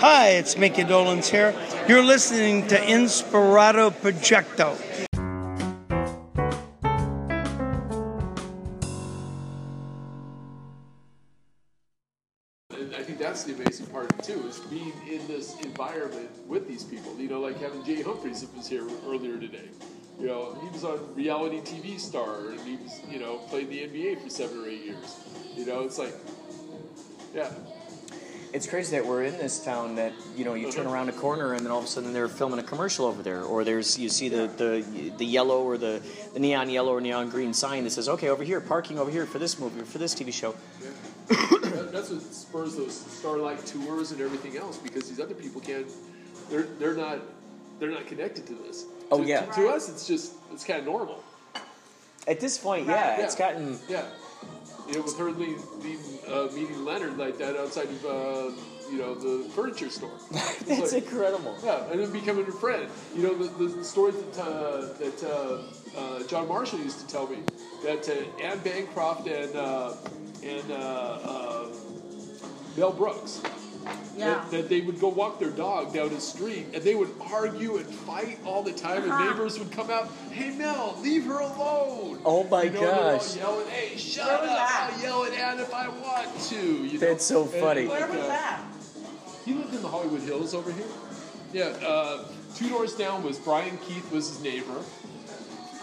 Hi, it's Micky Dolenz here. You're listening to Inspirato Projecto. I think that's the amazing part too, is being in this environment with these people. You know, like having Jay Humphries that was here earlier today. You know, he was on reality TV star, and he was, you know, played the NBA for seven or eight years. You know, it's like, yeah, It's crazy that we're in this town that you know you turn Uh-huh. around a corner and then all of a sudden they're filming a commercial over there, or there's you see the the, the yellow or the, the neon yellow or neon green sign that says okay over here parking over here for this movie or for this TV show. That- that's what spurs those starlight tours and everything else because these other people can't. They're they're not they're not connected to this. Oh, To- yeah. To, to us, it's just it's kind of normal. At this point, yeah, Yeah. it's gotten Yeah. You know, with her leading, uh, meeting Leonard like that outside of uh, you know the furniture store. It's that's like- incredible. Yeah, and then becoming a friend. You know, the, the story that, uh, that uh, uh, John Marshall used to tell me that uh, Anne Bancroft and uh, and Mel Brooks. Yeah. That, that they would go walk their dog down the street and they would argue and fight all the time, and Uh-huh. neighbors would come out, "Hey Mel, leave her alone!" Oh my you know, they're gosh. yelling, "Hey, shut Where up! was that? I'll yell at Anne if I want to." You know? That's so And, funny. like, Where was uh, that? he lived in the Hollywood Hills over here. Yeah, uh, two doors down was Brian Keith was his neighbor.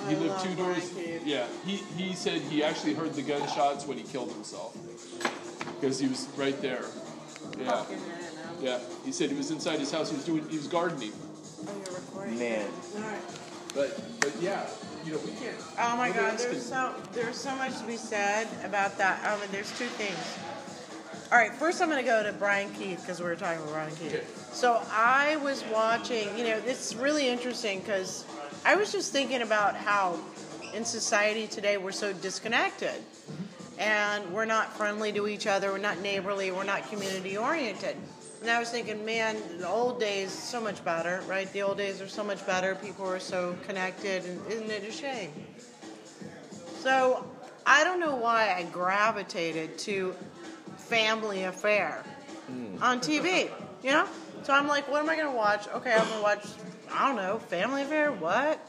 He I lived love two doors. Keith. Yeah, he, he said he actually heard the gunshots when he killed himself because he was right there. Yeah, Fucking minute now. yeah. He said he was inside his house. He was doing he was gardening. Oh, you're recording. Man. All right. But but yeah, you know we can't. Oh my God, there's so there's so much to be said about that. Um, there's two things. All right, first I'm going to go to Brian Keith because we were talking about Brian Keith. Okay. So I was watching. You know, it's really interesting because I was just thinking about how in society today we're so disconnected, and we're not friendly to each other. We're not neighborly. We're not community oriented. And I was thinking, man, the old days so much better, right? The old days are so much better. People were so connected, and isn't it a shame? So I don't know why I gravitated to Family Affair hmm. on TV. You know, so I'm like, what am I gonna watch? Okay, I'm gonna watch. I don't know, Family Affair. What?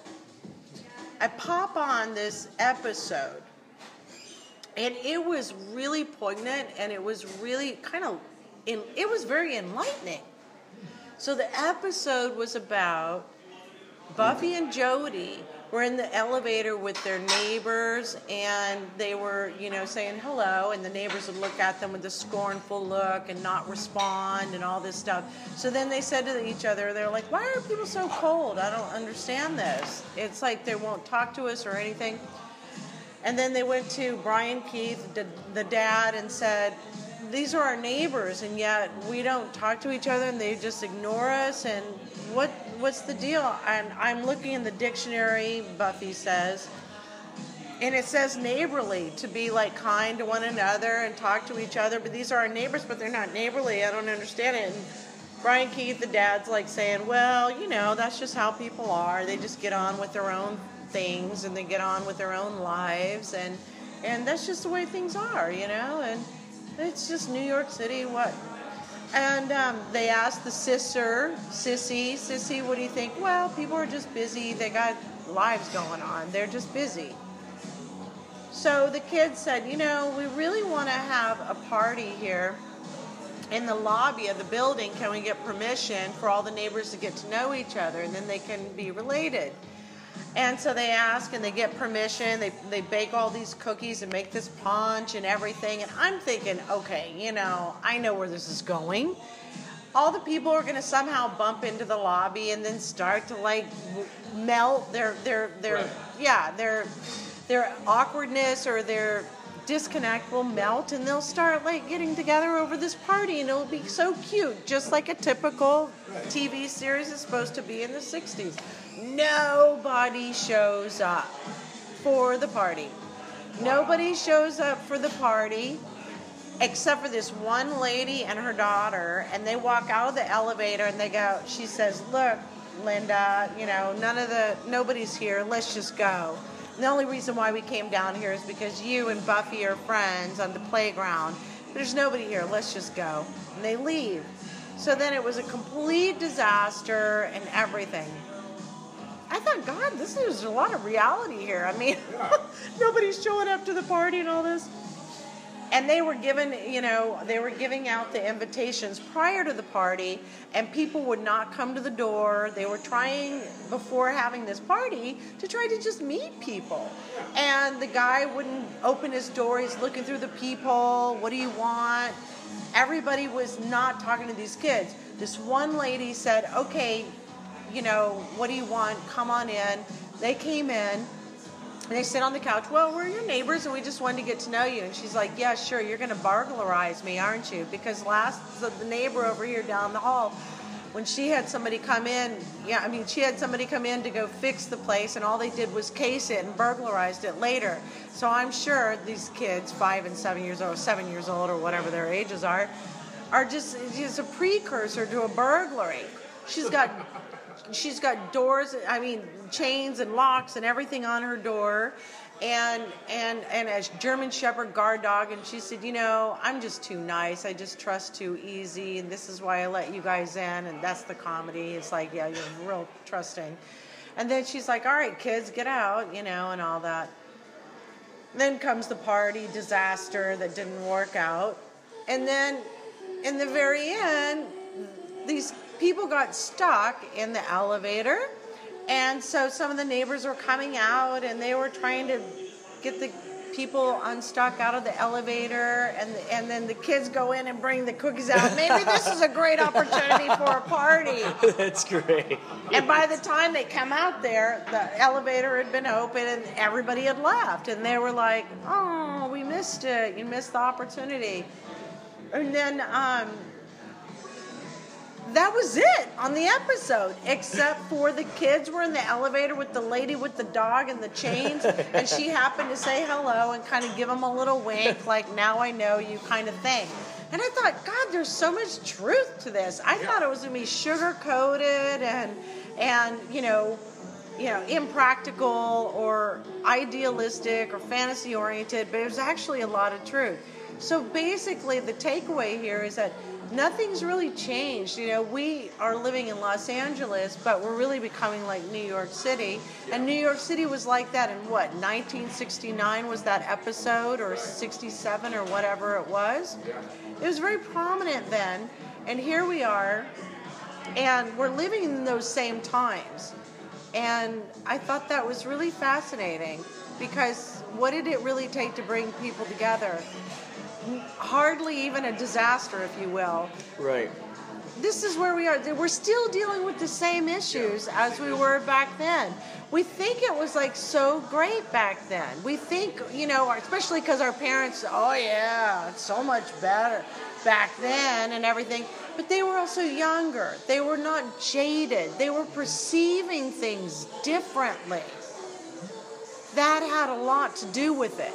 I pop on this episode, and it was really poignant, and it was really kind of, it was very enlightening. So the episode was about Buffy and Jody were in the elevator with their neighbors and they were, you know, saying hello and the neighbors would look at them with a scornful look and not respond and all this stuff. So then they said to each other, they're like, "Why are people so cold? I don't understand this. It's like they won't talk to us or anything." And then they went to Brian Keith, the, dad, and said, These are our neighbors, and yet we don't talk to each other and they just ignore us. And what what's the deal? And I'm looking in the dictionary, Buffy says, and it says neighborly to be like kind to one another and talk to each other. But these are our neighbors, but they're not neighborly. I don't understand it. And Brian Keith, the dad's like saying, well, you know, that's just how people are. They just get on with their own things and they get on with their own lives. And, and that's just the way things are, you know? And it's just New York City, what? And um, they asked the sister, Cissy, Cissy, what do you think? Well, people are just busy. They got lives going on. They're just busy. So the kids said, you know, we really want to have a party here in the lobby of the building. Can we get permission for all the neighbors to get to know each other and then they can be related? And so they ask and they get permission. They, they bake all these cookies and make this punch and everything. And I'm thinking, okay, you know, I know where this is going. All the people are going to somehow bump into the lobby and then start to like melt their their their Right. yeah their their awkwardness or their disconnect will melt and they'll start like getting together over this party and it'll be so cute just like a typical tv series is supposed to be in the 60s nobody shows up for the party. Nobody shows up for the party except for this one lady and her daughter and they walk out of the elevator and they go she says look linda you know none of the nobody's here let's just go. And the only reason why we came down here is because you and buffy are friends on the playground. There's nobody here let's just go. And they leave. So then it was a complete disaster and everything. I thought, God, this is a lot of reality here. I mean, nobody's showing up to the party and all this. And they were given, you know, they were giving out the invitations prior to the party, and people would not come to the door. They were trying, before having this party, to try to just meet people. And the guy wouldn't open his door. He's looking through the peephole. What do you want? Everybody was not talking to these kids. This one lady said, okay, you know, what do you want? Come on in. They came in. And they sit on the couch. Well, we're your neighbors, and we just wanted to get to know you. And she's like, "Yeah, sure. You're going to burglarize me, aren't you? Because last the, the neighbor over here down the hall, when she had somebody come in, yeah, I mean, she had somebody come in to go fix the place, and all they did was case it and burglarized it later. So I'm sure these kids, five and seven years old, seven years old, or whatever their ages are, are just just a precursor to a burglary. She's got she's got doors i mean chains and locks and everything on her door. And and and as german shepherd guard dog and she said you know i'm just too nice. I just trust too easy and this is why i let you guys in. And that's the comedy. It's like yeah you're real trusting. And then she's like all right kids get out you know and all that. Then comes the party disaster that didn't work out. And then in the very end these people got stuck in the elevator and so some of the neighbors were coming out and they were trying to get the people unstuck out of the elevator and and then the kids go in and bring the cookies out. Maybe this is a great opportunity for a party. That's great. and by the time they come out there the elevator had been open and everybody had left and they were like oh we missed it. You missed the opportunity. And then um, that was it on the episode, except for the kids were in the elevator with the lady with the dog and the chains, and she happened to say hello and kind of give them a little wink, like "Now I know you" kind of thing. And I thought, God, there's so much truth to this. I thought it was gonna be sugar coated and and you know you know, impractical or idealistic or fantasy oriented, but there's actually a lot of truth. So basically, the takeaway here is that nothing's really changed. You know, we are living in Los Angeles, but we're really becoming like New York City. And New York City was like that in what, 1969 was that episode, or 67, or whatever it was? It was very prominent then. And here we are, and we're living in those same times. And I thought that was really fascinating because what did it really take to bring people together? Hardly even a disaster, if you will. Right. This is where we are. We're still dealing with the same issues as we were back then. We think it was like so great back then. We think, you know, especially because our parents, oh yeah, it's so much better back then and everything. But they were also younger. They were not jaded. They were perceiving things differently. That had a lot to do with it.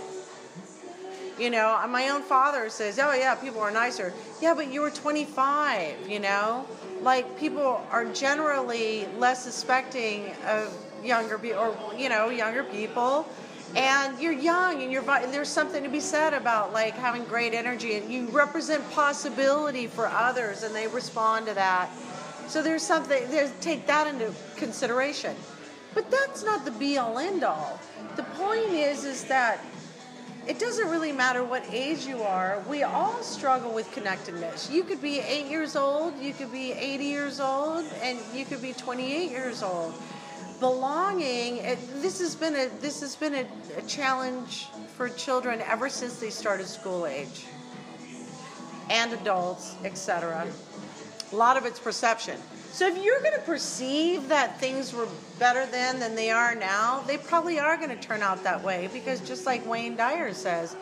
You know, uh, my own father says, "Oh yeah, people are nicer." Yeah, but you were 25. You know, like people are generally less suspecting of younger people, or you know, younger people. And you're young, and you're there's something to be said about like having great energy, and you represent possibility for others, and they respond to that. So there's something. There's take that into consideration. But that's not the be all end all. The point is, is that it doesn't really matter what age you are. We all struggle with connectedness. You could be eight years old, you could be 80 years old, and you could be 28 years old. Belonging. It, this has been a this has been a, a challenge for children ever since they started school age, and adults, etc. A lot of it's perception. So if you're going to perceive that things were better then than they are now, they probably are going to turn out that way because just like Wayne Dyer says,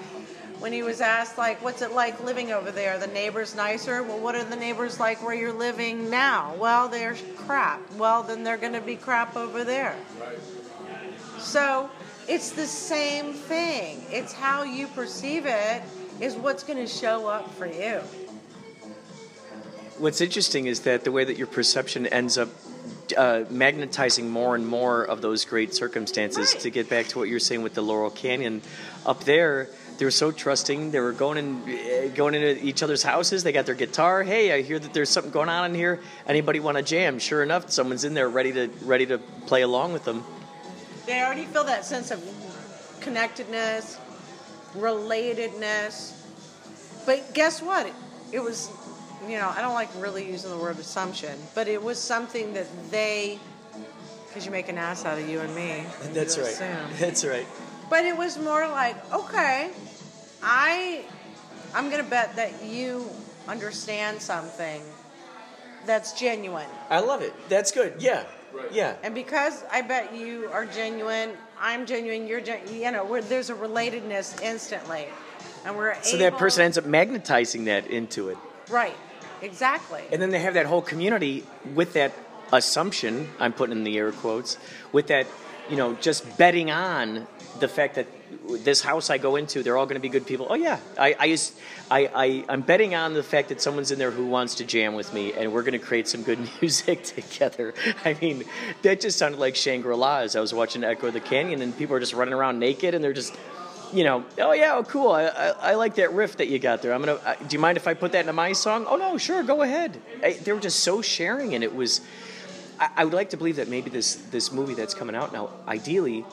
when he was asked like what's it like living over there? The neighbors nicer? Well what are the neighbors like where you're living now? Well they're crap. Well then they're going to be crap over there. So it's the same thing. It's how you perceive it is what's going to show up for you What's interesting is that the way that your perception ends up uh, magnetizing more and more of those great circumstances. Right. To get back to what you're saying with the Laurel Canyon, up there, they were so trusting. They were going in, eh, going into each other's houses. They got their guitar. Hey, I hear that there's something going on in here. Anybody want to jam? Sure enough, someone's in there ready to ready to play along with them. They already feel that sense of connectedness, relatedness. But guess what? It, it was, you know, I don't like really using the word assumption, but it was something that they, because you make an ass out of you and me. when you assume. That's right. But it was more like, okay, I, I'm gonna bet that you understand something that's genuine. I love it. That's good. Yeah. Right. Yeah. And because I bet you are genuine, I'm genuine, you're genuine, you know, where there's a relatedness instantly. And we're So able, that person ends up magnetizing that into it. Right, exactly. And then they have that whole community with that assumption, I'm putting in the air quotes, with that, you know, just betting on the fact that this house I go into, they're all going to be good people. Oh yeah, I, I used, I, I, I'm betting on the fact that someone's in there who wants to jam with me, and we're going to create some good music together. I mean, that just sounded like Shangri-La as I was watching Echo of the Canyon, and people are just running around naked, and they're just, you know, oh yeah, oh, cool. I, I, I like that riff that you got there. I'm gonna. Uh, do you mind if I put that into my song? Oh no, sure, go ahead. I, they were just so sharing, and it was. I, I would like to believe that maybe this this movie that's coming out now, ideally,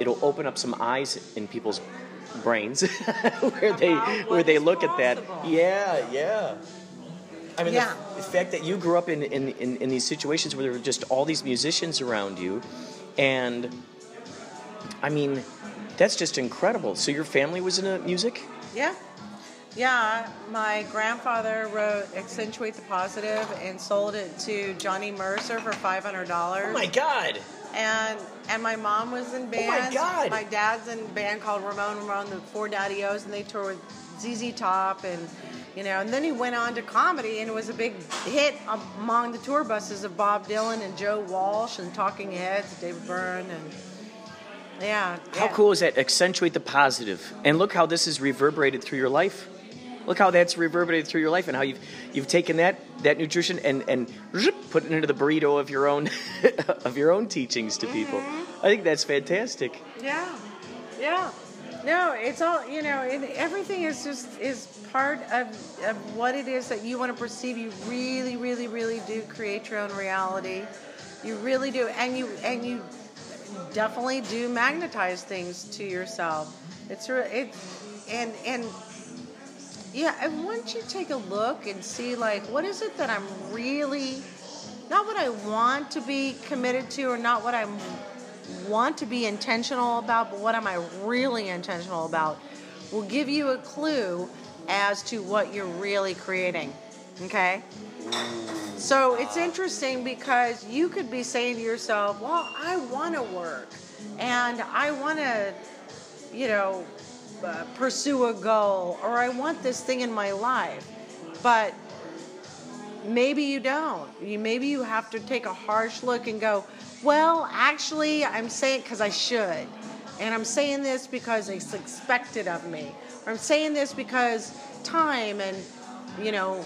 it'll open up some eyes in people's brains where they where they is look at that. Yeah, yeah. I mean, Yeah. the, the fact that you grew up in, in, in, in these situations where there were just all these musicians around you, and I mean, that's just incredible. So your family was into music? yeah. Yeah, my grandfather wrote Accentuate the Positive and sold it to Johnny Mercer for $500. Oh my God! and and my mom was in oh bands. God. My dad's in a band called Ramon Ramon, the Four Daddy O's, and they toured with ZZ Top, and you know, and then he went on to comedy, and it was a big hit among the tour buses of Bob Dylan and Joe Walsh and Talking Heads, David Byrne, and yeah. How yeah. cool is that? Accentuate the positive, and look how this is reverberated through your life. Look how that's reverberated through your life, and how you've you've taken that that nutrition and and put it into the burrito of your own of your own teachings to people. Mm-hmm. I think that's fantastic. Yeah, yeah. No, it's all you know. It, everything is just is part of of what it is that you want to perceive. You really, really, really do create your own reality. You really do, and you and you definitely do magnetize things to yourself. It's it, and and yeah. And once you take a look and see, like, what is it that I'm really not what I want to be committed to, or not what I want to be intentional about, but what am I really intentional about, will give you a clue as to what you're really creating. Okay? So it's interesting because you could be saying to yourself, well, I want to work and I want to, you know, uh, pursue a goal or I want this thing in my life. But maybe you don't. You maybe you have to take a harsh look and go, well, actually, I'm saying because I should, and I'm saying this because it's expected of me, or I'm saying this because time and you know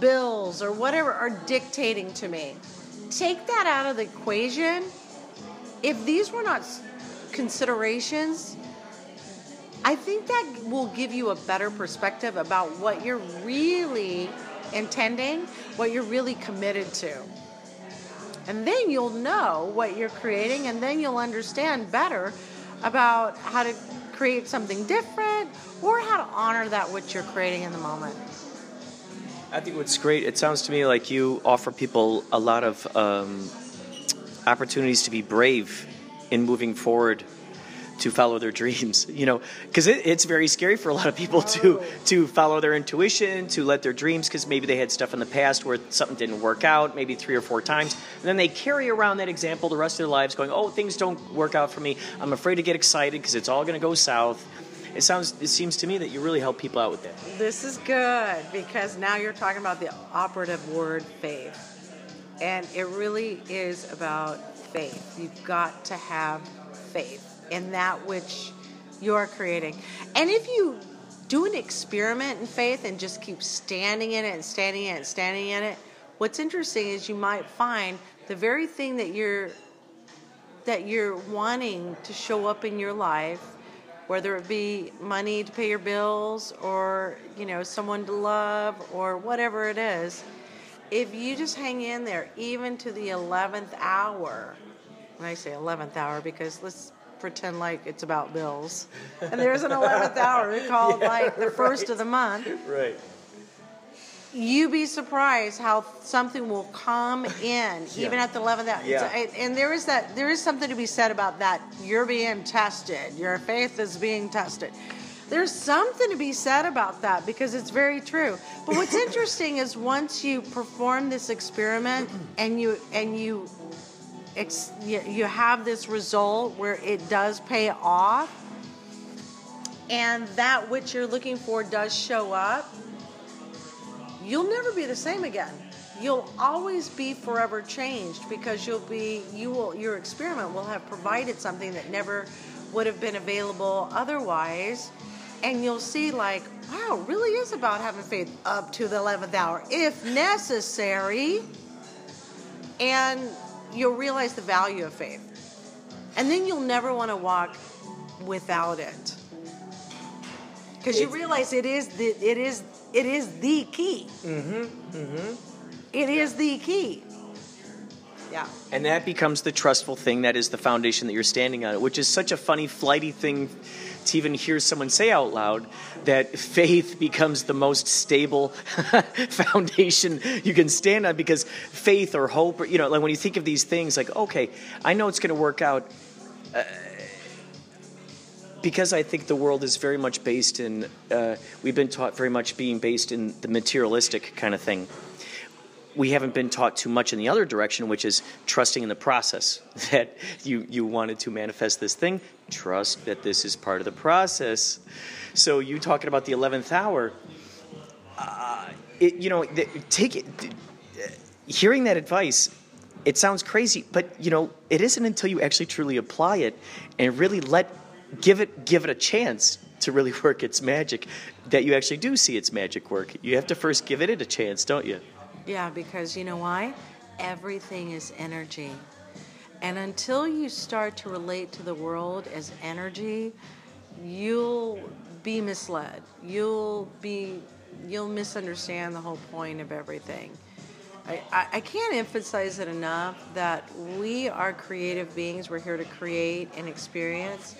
bills or whatever are dictating to me. Take that out of the equation. If these were not considerations, I think that will give you a better perspective about what you're really intending, what you're really committed to. And then you'll know what you're creating, and then you'll understand better about how to create something different or how to honor that which you're creating in the moment. I think what's great. It sounds to me like you offer people a lot of um, opportunities to be brave in moving forward to follow their dreams. You know, because it, it's very scary for a lot of people to to follow their intuition, to let their dreams, because maybe they had stuff in the past where something didn't work out, maybe three or four times, and then they carry around that example the rest of their lives, going, "Oh, things don't work out for me. I'm afraid to get excited because it's all going to go south." It sounds. It seems to me that you really help people out with that. This is good because now you're talking about the operative word faith. And it really is about faith. You've got to have faith in that which you're creating. And if you do an experiment in faith and just keep standing in it and standing in it and standing in it, what's interesting is you might find the very thing that you're that you're wanting to show up in your life, whether it be money to pay your bills or, you know, someone to love or whatever it is, if you just hang in there even to the 11th hour, when I say 11th hour because let's pretend like it's about bills. And there's an 11th hour called yeah, like the first of the month. Right you be surprised how something will come in yeah. even at the 11th hour. Yeah. and there is that there is something to be said about that you're being tested your faith is being tested there's something to be said about that because it's very true but what's interesting is once you perform this experiment and you and you you have this result where it does pay off and that which you're looking for does show up you'll never be the same again. You'll always be forever changed because you'll be you will your experiment will have provided something that never would have been available otherwise. And you'll see like, wow, it really is about having faith up to the 11th hour if necessary. And you'll realize the value of faith. And then you'll never want to walk without it. Because you realize it is the, it is it is the key. Mm-hmm. Mm-hmm. It is the key. Yeah. And that becomes the trustful thing that is the foundation that you're standing on, which is such a funny, flighty thing to even hear someone say out loud that faith becomes the most stable foundation you can stand on because faith or hope, or, you know, like when you think of these things, like, okay, I know it's going to work out. Uh, because I think the world is very much based in, uh, we've been taught very much being based in the materialistic kind of thing. We haven't been taught too much in the other direction, which is trusting in the process. That you, you wanted to manifest this thing, trust that this is part of the process. So, you talking about the 11th hour, uh, it, you know, take it, hearing that advice, it sounds crazy, but you know, it isn't until you actually truly apply it and really let give it give it a chance to really work its magic that you actually do see its magic work. You have to first give it a chance don't you? Yeah because you know why? Everything is energy. And until you start to relate to the world as energy you'll be misled. You'll be you'll misunderstand the whole point of everything. I, I, I can't emphasize it enough that we are creative beings. We're here to create and experience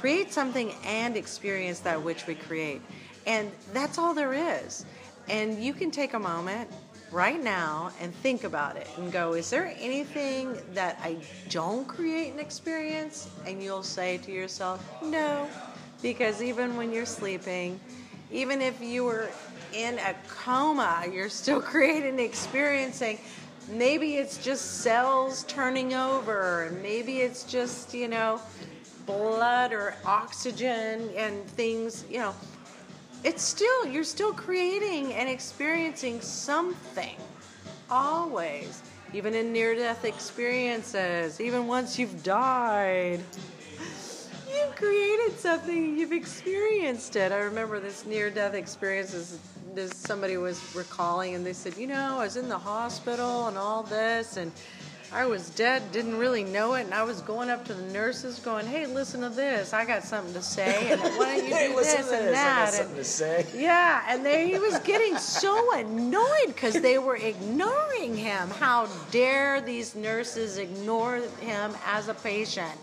create something and experience that which we create. And that's all there is. And you can take a moment right now and think about it and go, is there anything that I don't create and experience? And you'll say to yourself, no. Because even when you're sleeping, even if you were in a coma, you're still creating and experiencing. Maybe it's just cells turning over, and maybe it's just, you know, blood or oxygen and things, you know, it's still, you're still creating and experiencing something. Always. Even in near death experiences, even once you've died, you've created something, you've experienced it. I remember this near death experience this somebody was recalling and they said, you know, I was in the hospital and all this and I was dead, didn't really know it, and I was going up to the nurses, going, "Hey, listen to this. I got something to say, and why don't you do this, this and that?" something to say. Yeah, and they, he was getting so annoyed because they were ignoring him. How dare these nurses ignore him as a patient?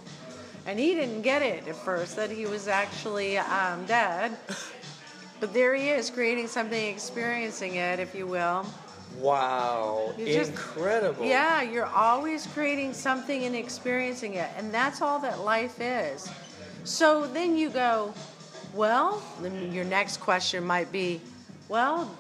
And he didn't get it at first that he was actually um, dead. But there he is, creating something, experiencing it, if you will. Wow, just, incredible. Yeah, you're always creating something and experiencing it, and that's all that life is. So then you go, well, your next question might be, well,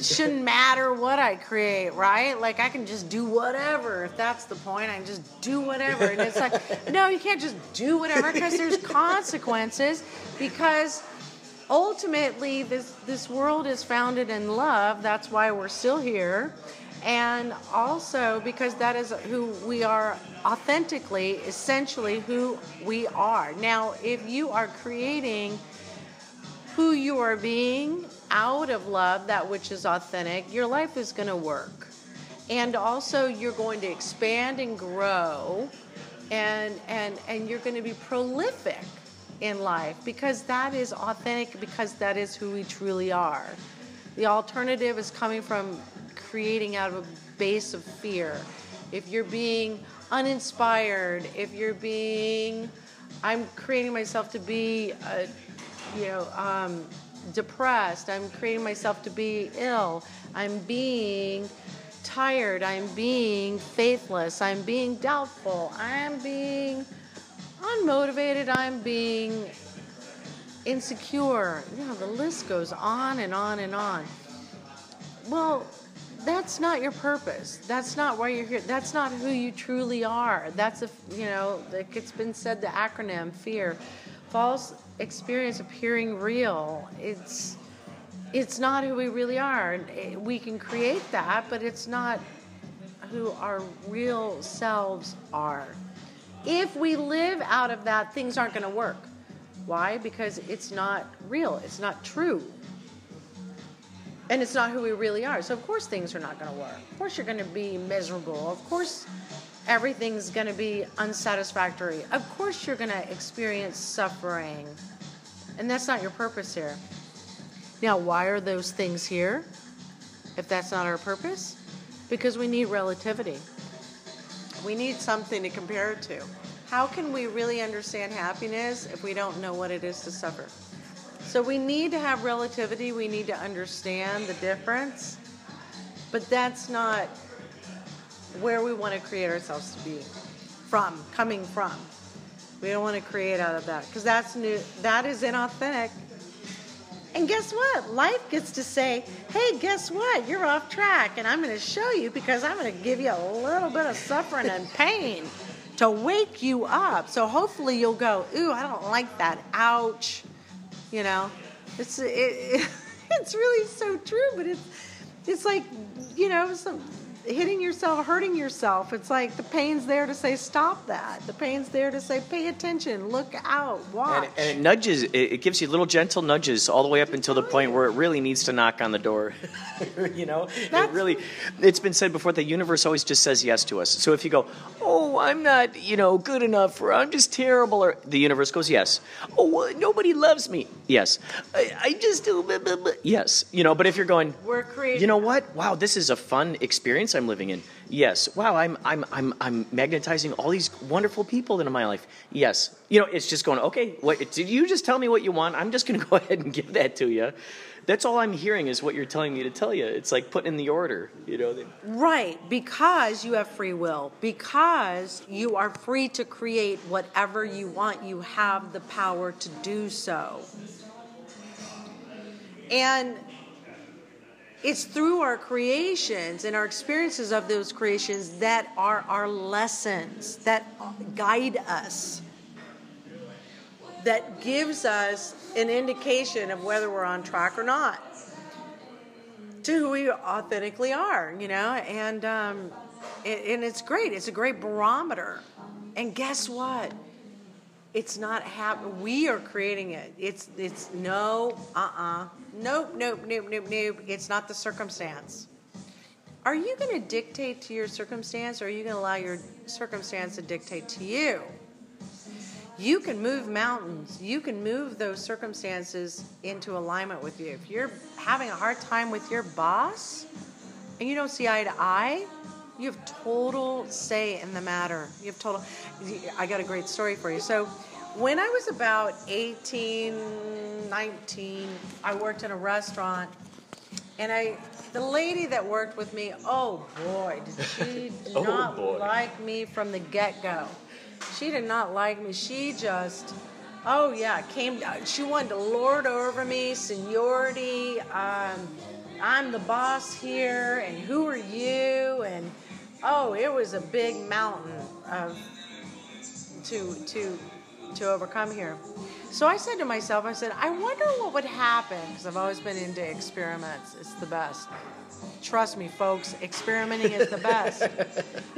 shouldn't matter what I create, right? Like I can just do whatever. If that's the point, I can just do whatever. And it's like, no, you can't just do whatever because there's consequences because ultimately this this world is founded in love. That's why we're still here. And also because that is who we are authentically essentially who we are. Now if you are creating who you are being out of love that which is authentic your life is going to work. And also you're going to expand and grow and and and you're going to be prolific in life because that is authentic because that is who we truly are. The alternative is coming from creating out of a base of fear. If you're being uninspired if you're being i'm creating myself to be a, you know um, depressed i'm creating myself to be ill i'm being tired, I'm being faithless, I'm being doubtful, I'm being unmotivated, I'm being insecure. You know, the list goes on and on and on. Well, that's not your purpose. That's not why you're here. That's not who you truly are. That's a, you know, like it's been said the acronym fear. False experience appearing real. It's it's not who we really are. Eh, we can create that, but it's not who our real selves are. If we live out of that, things aren't going to work. Why? Because it's not real, it's not true. And it's not who we really are. So, of course, things are not going to work. Of course, you're going to be miserable. Of course, everything's going to be unsatisfactory. Of course, you're going to experience suffering. And that's not your purpose here. Now, why are those things here if that's not our purpose? Because we need relativity. We need something to compare it to. How can we really understand happiness if we don't know what it is to suffer? So we need to have relativity, we need to understand the difference, but that's not where we want to create ourselves to be from, coming from. We don't want to create out of that because that's new, that is inauthentic and guess what? Life gets to say, hey, guess what? You're off track, and I'm going to show you because I'm going to give you a little bit of suffering and pain to wake you up. So hopefully you'll go, ooh, I don't like that. Ouch. You know, it's it, it, it's really so true, but it's it's like you know some hitting yourself, hurting yourself. It's like the pain's there to say, stop that. The pain's there to say, pay attention, look out, watch. And, and it nudges, it, it, gives you little gentle nudges all the way up until the point where it really needs to knock on the door. you know, That's, it really, it's been said before, the universe always just says yes to us. So if you go, oh, I'm not, you know, good enough, or I'm just terrible, or the universe goes, yes. Oh, well, nobody loves me. Yes. I, I just do, yes. You know, but if you're going, we're creating, you know what? Wow, this is a fun experience I'm living in. Yes. Wow, I'm I'm I'm I'm magnetizing all these wonderful people into my life. Yes. You know, it's just going, okay, what did you just tell me what you want? I'm just going to go ahead and give that to you. That's all I'm hearing is what you're telling me to tell you. It's like putting in the order, you know. Right, because you have free will. Because you are free to create whatever you want. You have the power to do so. And it's through our creations and our experiences of those creations that are our lessons, that guide us, that gives us an indication of whether we're on track or not to who we authentically are, you know, and um, and it's great. It's a great barometer. And guess what? It's not happening. We are creating it. It's it's no, uh, uh nope, nope, nope, nope, nope. It's not the circumstance. Are you going to dictate to your circumstance, or are you going to allow your circumstance to dictate to you? You can move mountains. You can move those circumstances into alignment with you. If you're having a hard time with your boss and you don't see eye to eye, you have total say in the matter. You have total. I got a great story for you. So, when I was about 18, 19, I worked in a restaurant, and I, the lady that worked with me, oh boy, did she oh not boy. like me from the get go. She did not like me. She just, oh yeah, came. She wanted to lord over me, seniority. Um, I'm the boss here, and who are you? And oh, it was a big mountain of to to to overcome here. So I said to myself, I said, I wonder what would happen because I've always been into experiments. It's the best. Trust me, folks, experimenting is the best.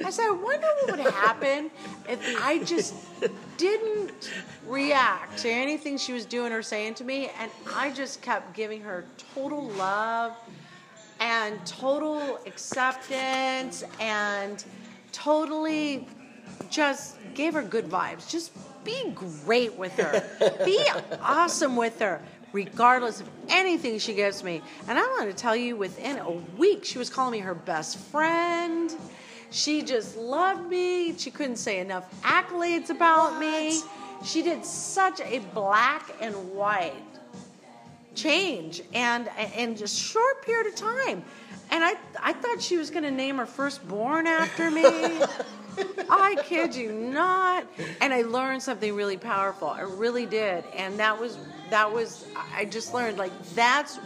I said, I wonder what would happen if I just didn't react to anything she was doing or saying to me, and I just kept giving her total love and total acceptance and totally just gave her good vibes. Just be great with her. be awesome with her, regardless of anything she gives me. And I want to tell you, within a week, she was calling me her best friend. She just loved me. She couldn't say enough accolades about me. She did such a black and white change and in just short period of time. And I, I thought she was going to name her firstborn after me. I kid you not. And I learned something really powerful. I really did. And that was that was I just learned like that's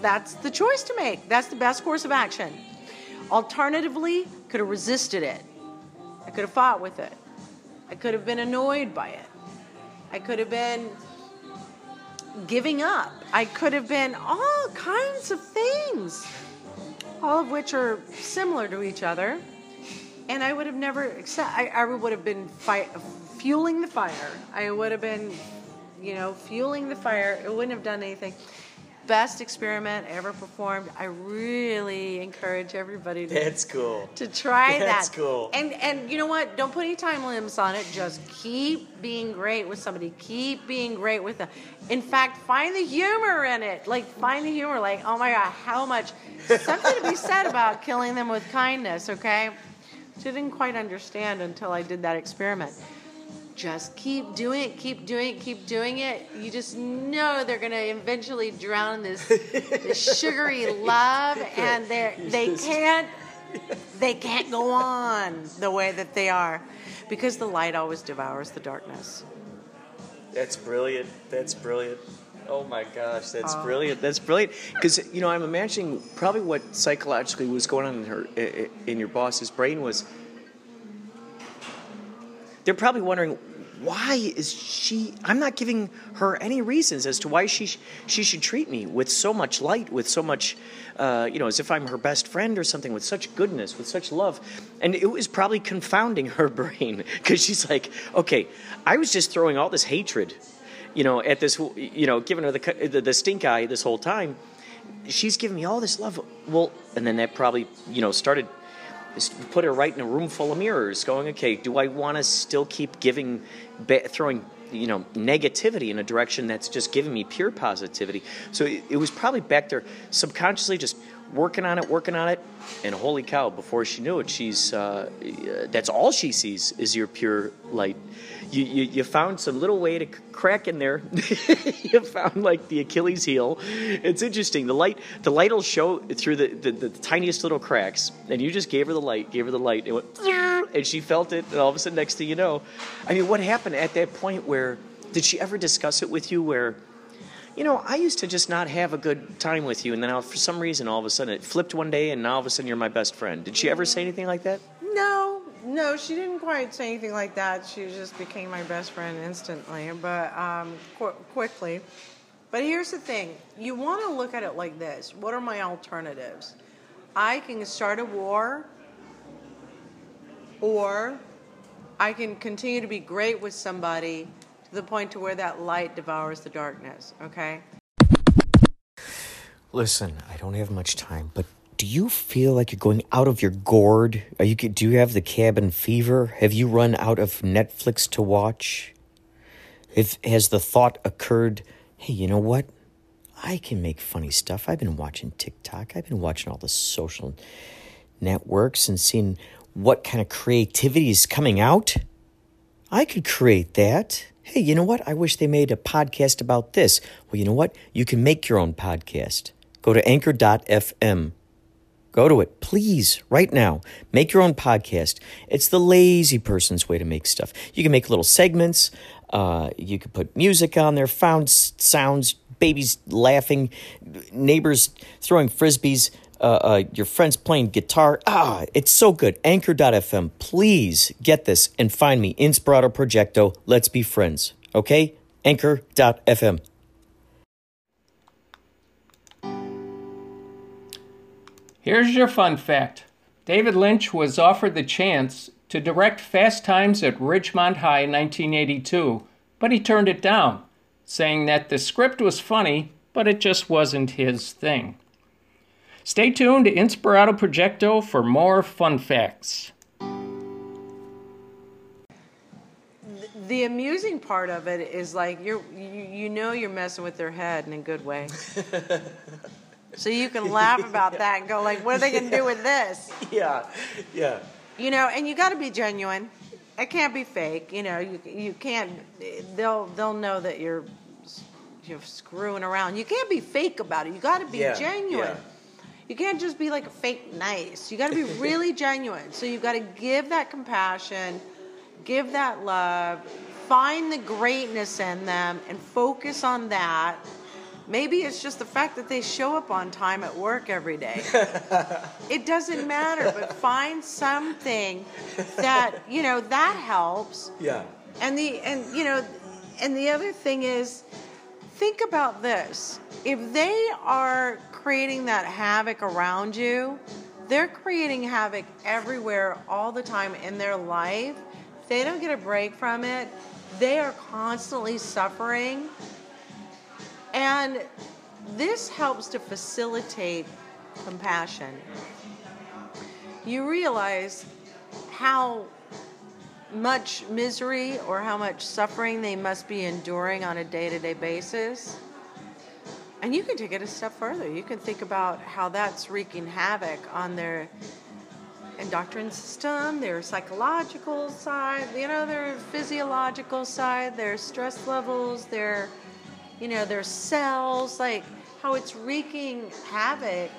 that's the choice to make. That's the best course of action. Alternatively, could have resisted it. I could have fought with it. I could have been annoyed by it. I could have been giving up. I could have been all kinds of things, all of which are similar to each other. And I would have never accept. I, I would have been fi- fueling the fire. I would have been, you know, fueling the fire. It wouldn't have done anything best experiment ever performed. I really encourage everybody to That's cool. to try That's that. cool. And and you know what? Don't put any time limits on it. Just keep being great with somebody. Keep being great with them. In fact, find the humor in it. Like find the humor. Like oh my god, how much something to be said about killing them with kindness. Okay, I didn't quite understand until I did that experiment just keep doing it, keep doing it, keep doing it. You just know they're going to eventually drown this, this sugary love, and they they can't they can't go on the way that they are, because the light always devours the darkness. That's brilliant. That's brilliant. Oh my gosh, that's brilliant. That's brilliant. Because you know, I'm imagining probably what psychologically was going on in her, in your boss's brain was. They're probably wondering why is she? I'm not giving her any reasons as to why she sh- she should treat me with so much light, with so much, uh, you know, as if I'm her best friend or something, with such goodness, with such love, and it was probably confounding her brain because she's like, okay, I was just throwing all this hatred you know, at this, you know, giving her the, the, the stink eye this whole time. She's giving me all this love. Well, and then that probably, you know, started, put her right in a room full of mirrors going, okay, do I want to still keep giving, throwing, you know, negativity in a direction that's just giving me pure positivity? So it, it was probably back there subconsciously just working on it, working on it, and holy cow! Before she knew it, she's uh, that's all she sees is your pure light. You, you, you found some little way to crack in there. you found like the Achilles heel. It's interesting. The light the light will show through the, the, the tiniest little cracks, and you just gave her the light, gave her the light, and went, and she felt it, and all of a sudden, next thing you know, I mean, what happened at that point? Where did she ever discuss it with you? Where you know, I used to just not have a good time with you, and then I'll, for some reason, all of a sudden, it flipped one day, and now all of a sudden, you're my best friend. Did she ever say anything like that? No, no, she didn't quite say anything like that. She just became my best friend instantly, but um, qu- quickly. But here's the thing: you want to look at it like this. What are my alternatives? I can start a war, or I can continue to be great with somebody the point to where that light devours the darkness. Okay. Listen, I don't have much time, but do you feel like you're going out of your gourd? Are you do you have the cabin fever? Have you run out of Netflix to watch? If has the thought occurred, hey, you know what? I can make funny stuff. I've been watching TikTok. I've been watching all the social networks and seeing what kind of creativity is coming out. I could create that. Hey, you know what? I wish they made a podcast about this. Well, you know what? You can make your own podcast. Go to anchor.fm. Go to it, please, right now. Make your own podcast. It's the lazy person's way to make stuff. You can make little segments. Uh, you can put music on there, found sounds, babies laughing, neighbors throwing frisbees, uh, uh, your friends playing guitar. Ah, it's so good. Anchor.fm. Please get this and find me, Inspirato Projecto. Let's be friends, okay? Anchor.fm. Here's your fun fact David Lynch was offered the chance to direct Fast Times at Ridgemont High in 1982, but he turned it down, saying that the script was funny, but it just wasn't his thing. Stay tuned to Inspirato Projecto for more fun facts. The amusing part of it is like you're you, you know you're messing with their head in a good way. so you can laugh about that and go like, what are they gonna do with this? Yeah, yeah. You know, and you got to be genuine. It can't be fake. You know, you you can't. They'll they'll know that you're you're screwing around. You can't be fake about it. You got to be Yeah, genuine. You can't just be like fake nice. You got to be really genuine. So you've got to give that compassion, give that love, find the greatness in them, and focus on that. Maybe it's just the fact that they show up on time at work every day. it doesn't matter, but find something that, you know, that helps. Yeah. And the and you know, and the other thing is think about this. If they are creating that havoc around you, they're creating havoc everywhere all the time in their life. They don't get a break from it, they are constantly suffering. And this helps to facilitate compassion. You realize how much misery or how much suffering they must be enduring on a day to day basis. And you can take it a step further. You can think about how that's wreaking havoc on their endocrine system, their psychological side, you know, their physiological side, their stress levels, their, you know, their cells, like how it's wreaking havoc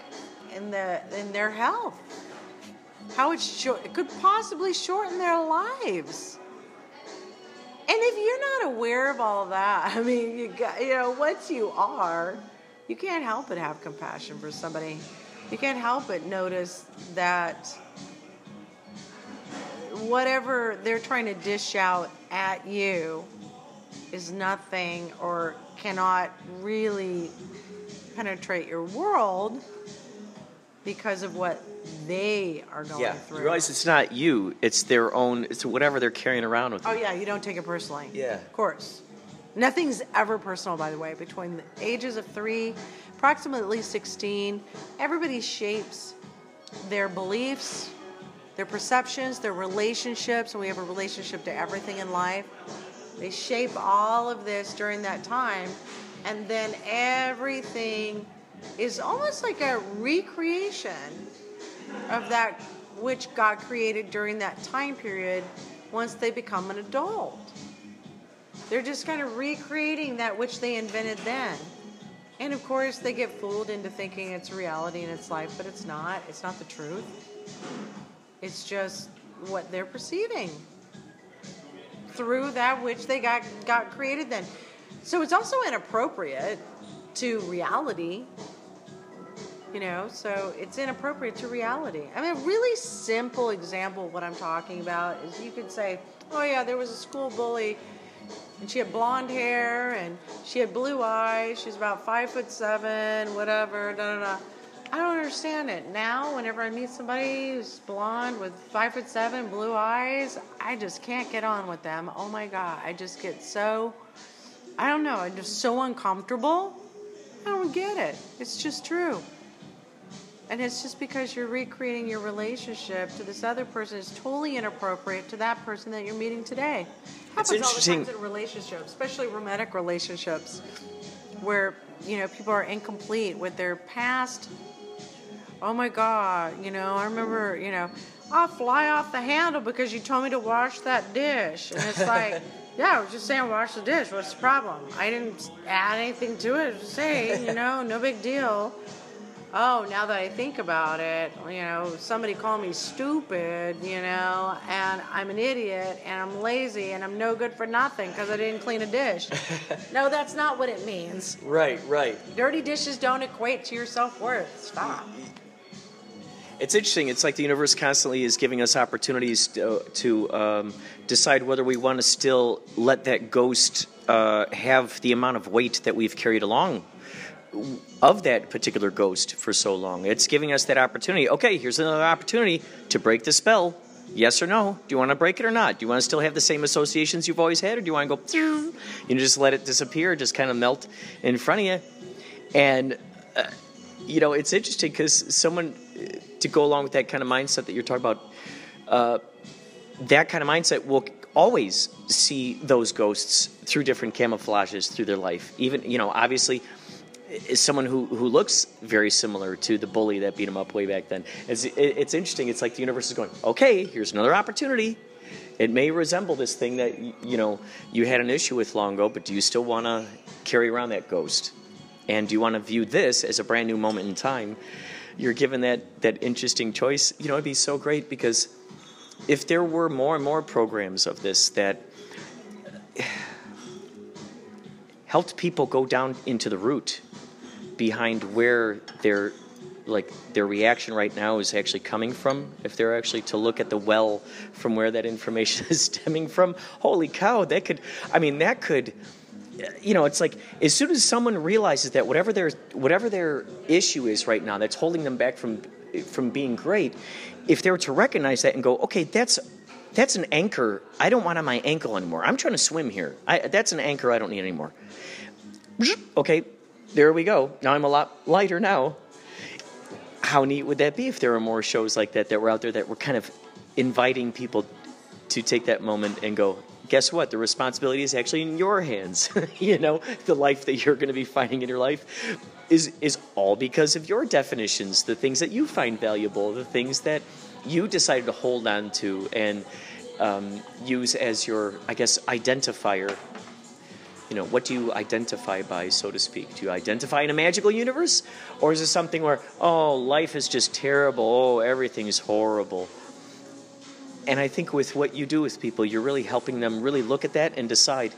in the in their health how short, it could possibly shorten their lives. And if you're not aware of all that, I mean, you got, you know, once you are, you can't help but have compassion for somebody. You can't help but notice that whatever they're trying to dish out at you is nothing or cannot really penetrate your world because of what they are going Yeah. through. You realize it's not you, it's their own, it's whatever they're carrying around with oh, them. Oh yeah, you don't take it personally. Yeah. Of course. Nothing's ever personal, by the way. Between the ages of three, approximately 16, everybody shapes their beliefs, their perceptions, their relationships, and we have a relationship to everything in life. They shape all of this during that time, and then everything is almost like a recreation of that which God created during that time period once they become an adult. They're just kind of recreating that which they invented then. And of course, they get fooled into thinking it's reality and it's life, but it's not. It's not the truth. It's just what they're perceiving through that which they got got created then. So it's also inappropriate to reality you know so it's inappropriate to reality. I mean a really simple example of what i'm talking about is you could say oh yeah there was a school bully and she had blonde hair and she had blue eyes she's about five foot seven whatever da da da. I don't understand it. Now whenever i meet somebody who's blonde with five foot seven blue eyes i just can't get on with them. Oh my god i just get so i don't know i'm just so uncomfortable i don't get it it's just true and it's just because you're recreating your relationship to this other person is totally inappropriate to that person that you're meeting today. Happens all the interesting- time in relationships, especially romantic relationships, where you know people are incomplete with their past. Oh my God, you know, I remember, you know, I'll fly off the handle because you told me to wash that dish, and it's like. Yeah, I was just saying wash the dish. What's the problem? I didn't add anything to it. Just say, you know, no big deal oh, now that I think about it, you know, somebody called me stupid, you know, and I'm an idiot and I'm lazy and I'm no good for nothing because I didn't clean a dish. no, that's not what it means. Right, right. Dirty dishes don't equate to your self worth. Stop. It's interesting. It's like the universe constantly is giving us opportunities to, to um, decide whether we want to still let that ghost uh, have the amount of weight that we've carried along of that particular ghost for so long. It's giving us that opportunity. Okay, here's another opportunity to break the spell. Yes or no? Do you want to break it or not? Do you want to still have the same associations you've always had, or do you want to go, you know, just let it disappear, just kind of melt in front of you? And uh, you know, it's interesting because someone to go along with that kind of mindset that you're talking about. Uh, that kind of mindset will always see those ghosts through different camouflages through their life. Even, you know, obviously, is someone who, who looks very similar to the bully that beat him up way back then. It's, it's interesting. It's like the universe is going, okay, here's another opportunity. It may resemble this thing that you know you had an issue with long ago, but do you still want to carry around that ghost? And do you want to view this as a brand new moment in time? You're given that that interesting choice. You know, it'd be so great because if there were more and more programs of this that helped people go down into the root behind where their like their reaction right now is actually coming from if they're actually to look at the well from where that information is stemming from holy cow that could i mean that could you know it's like as soon as someone realizes that whatever their whatever their issue is right now that's holding them back from from being great if they were to recognize that and go okay that's that's an anchor. I don't want on my ankle anymore. I'm trying to swim here. I, that's an anchor i don't need anymore. Okay there we go. Now i'm a lot lighter now. How neat would that be if there were more shows like that that were out there that were kind of inviting people to take that moment and go guess what? The responsibility is actually in your hands you know the life that you're going to be finding in your life is is all because of your definitions the things that you find valuable the things that you decided to hold on to and um, use as your i guess identifier. You know what do you identify by so to speak? Do you identify in a magical universe? Or is it something where oh life is just terrible. Oh everything is horrible and I think with what you do with people, you're really helping them really look at that and decide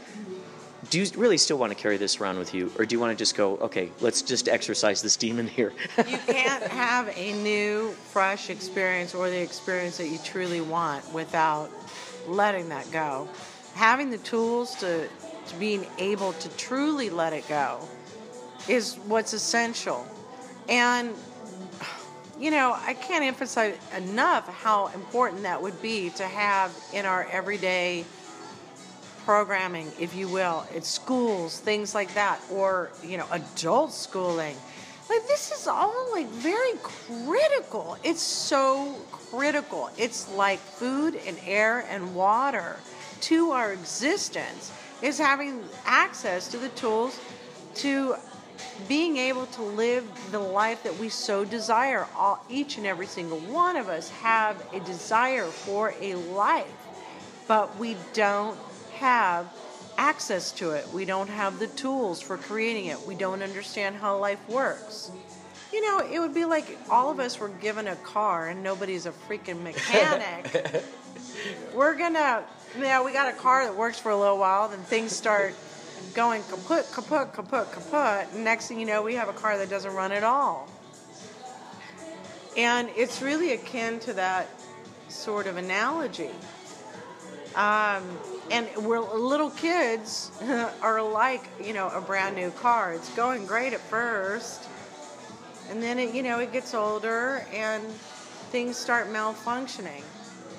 do you really still want to carry this around with you, or do you want to just go, okay, let's just exercise this demon here? you can't have a new, fresh experience or the experience that you truly want without letting that go. Having the tools to, to being able to truly let it go is what's essential. And you know, I can't emphasize enough how important that would be to have in our everyday programming, if you will, at schools, things like that, or, you know, adult schooling. Like, this is all like very critical. It's so critical. It's like food and air and water to our existence, is having access to the tools to being able to live the life that we so desire. All, each and every single one of us have a desire for a life, but we don't have access to it. We don't have the tools for creating it. We don't understand how life works. You know, it would be like all of us were given a car and nobody's a freaking mechanic. we're gonna, you know, we got a car that works for a little while, then things start going kaput, kaput, kaput, kaput. Next thing you know, we have a car that doesn't run at all. And it's really akin to that sort of analogy. Um, and we're little kids are like you know a brand new car. It's going great at first, and then it you know it gets older and things start malfunctioning,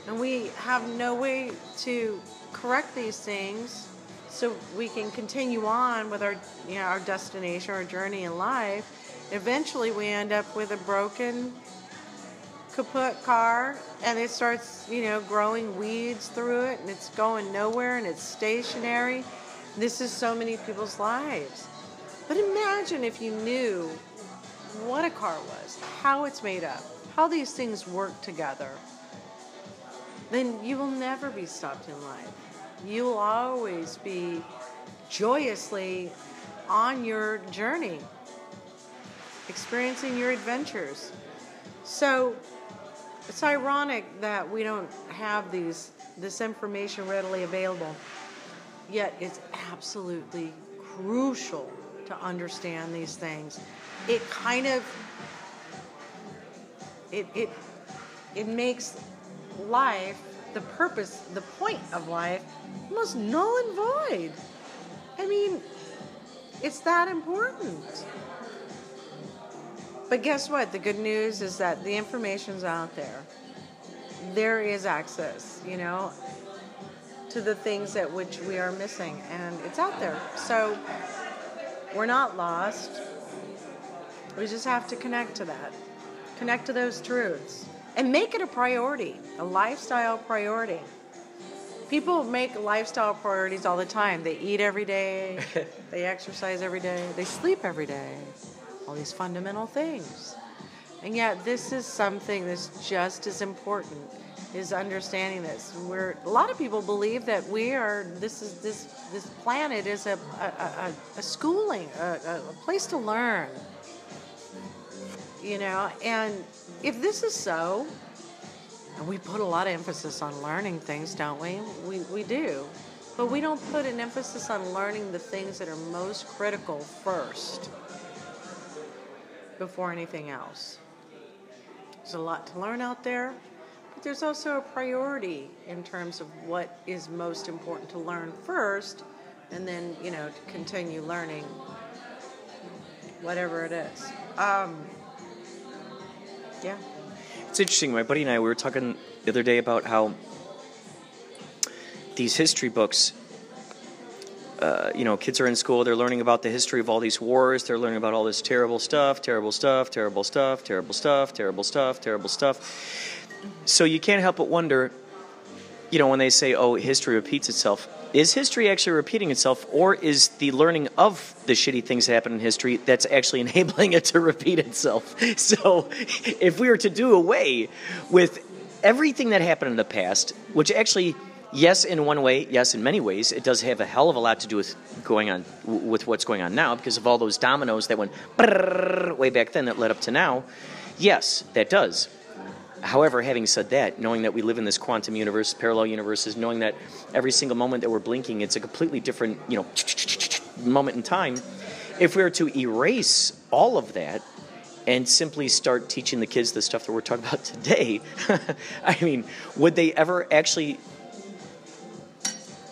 and we have no way to correct these things so we can continue on with our you know our destination our journey in life. Eventually we end up with a broken kaput car and it starts you know growing weeds through it and it's going nowhere and it's stationary. This is so many people's lives. But imagine if you knew what a car was how it's made up how these things work together. Then you will never be stopped in life you'll always be joyously on your journey, experiencing your adventures. So it's ironic that we don't have these this information readily available. Yet it's absolutely crucial to understand these things. It kind of it it it makes life the purpose, the point of life, almost null and void. I mean, it's that important. But guess what? The good news is that the information's out there. There is access, you know, to the things that which we are missing, and it's out there. So we're not lost. We just have to connect to that, connect to those truths, and make it a priority, a lifestyle priority. People make lifestyle priorities all the time. They eat every day, they exercise every day, they sleep every day. All these fundamental things. And yet, this is something that's just as important is understanding this. We're a lot of people believe that we are. This is this this planet is a a, a, a schooling, a, a place to learn. You know, and if this is so, and we put a lot of emphasis on learning things, don't we? We we do. But we don't put an emphasis on learning the things that are most critical first before anything else. There's a lot to learn out there, but there's also a priority in terms of what is most important to learn first, and then, you know, to continue learning whatever it is. Um, yeah. It's interesting. My buddy and I we were talking the other day about how these history books. Uh, you know, kids are in school. They're learning about the history of all these wars. They're learning about all this terrible stuff, terrible stuff, terrible stuff, terrible stuff, terrible stuff, terrible stuff. So you can't help but wonder. You know, when they say, "Oh, history repeats itself," is history actually repeating itself, or is the learning of the shitty things that happen in history that's actually enabling it to repeat itself? So, if we were to do away with everything that happened in the past, which actually, yes, in one way, yes, in many ways, it does have a hell of a lot to do with going on with what's going on now because of all those dominoes that went way back then that led up to now. Yes, that does. However, having said that, knowing that we live in this quantum universe, parallel universes, knowing that every single moment that we're blinking, it's a completely different, you know, moment in time. If we were to erase all of that and simply start teaching the kids the stuff that we're talking about today, I mean, would they ever actually?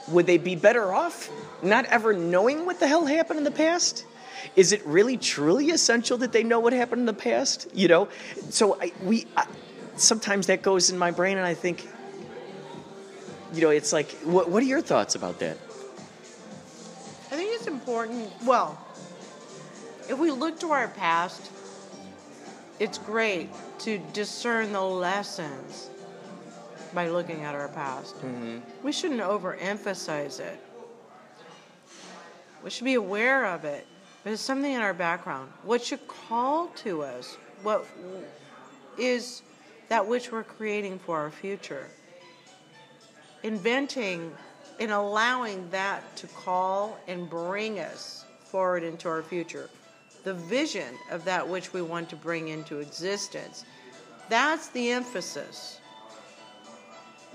Would they be better off not ever knowing what the hell happened in the past? Is it really truly essential that they know what happened in the past? You know, so I, we. I, sometimes that goes in my brain, and I think, you know, it's like, what, what are your thoughts about that? I think it's important. Well, if we look to our past, it's great to discern the lessons by looking at our past. Mm-hmm. We shouldn't overemphasize it. We should be aware of it. But it's something in our background. What should call to us? What is that which we're creating for our future? Inventing and allowing that to call and bring us forward into our future. The vision of that which we want to bring into existence. That's the emphasis.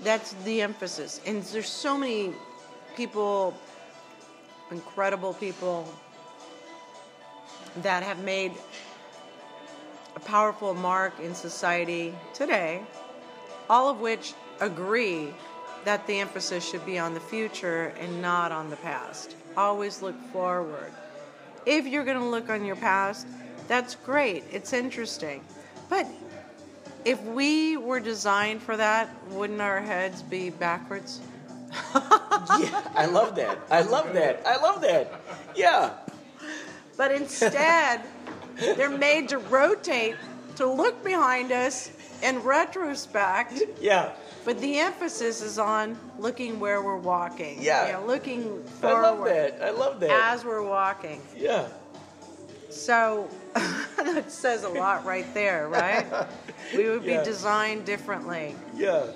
That's the emphasis. And there's so many people, incredible people, that have made a powerful mark in society today, all of which agree that the emphasis should be on the future and not on the past. Always look forward. If you're going to look on your past, that's great. It's interesting. But if we were designed for that, wouldn't our heads be backwards? yeah, I love that. I love that. I love that. Yeah. But instead, they're made to rotate to look behind us in retrospect. Yeah. But the emphasis is on looking where we're walking. Yeah. You know, looking I forward love that. I love that. as we're walking. yeah. So that says a lot right there, right? we would be Yeah. designed differently. Yeah.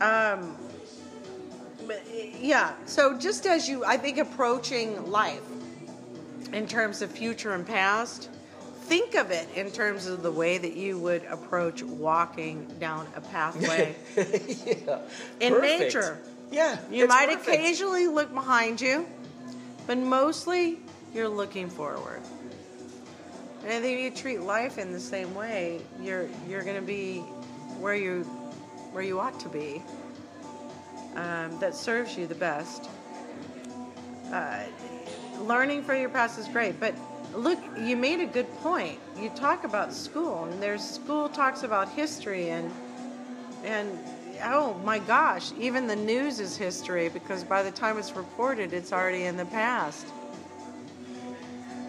Um, yeah. So just as you, I think approaching life in terms of future and past, think of it in terms of the way that you would approach walking down a pathway yeah. in Perfect. nature. Yeah. You might perfect. occasionally look behind you, but mostly you're looking forward. And I think if you treat life in the same way, you're you're going to be where you where you ought to be. Um, that serves you the best. Uh, learning from your past is great, but look, you made a good point. You talk about school, and there's school talks about history and and oh my gosh, even the news is history because by the time it's reported, it's already in the past.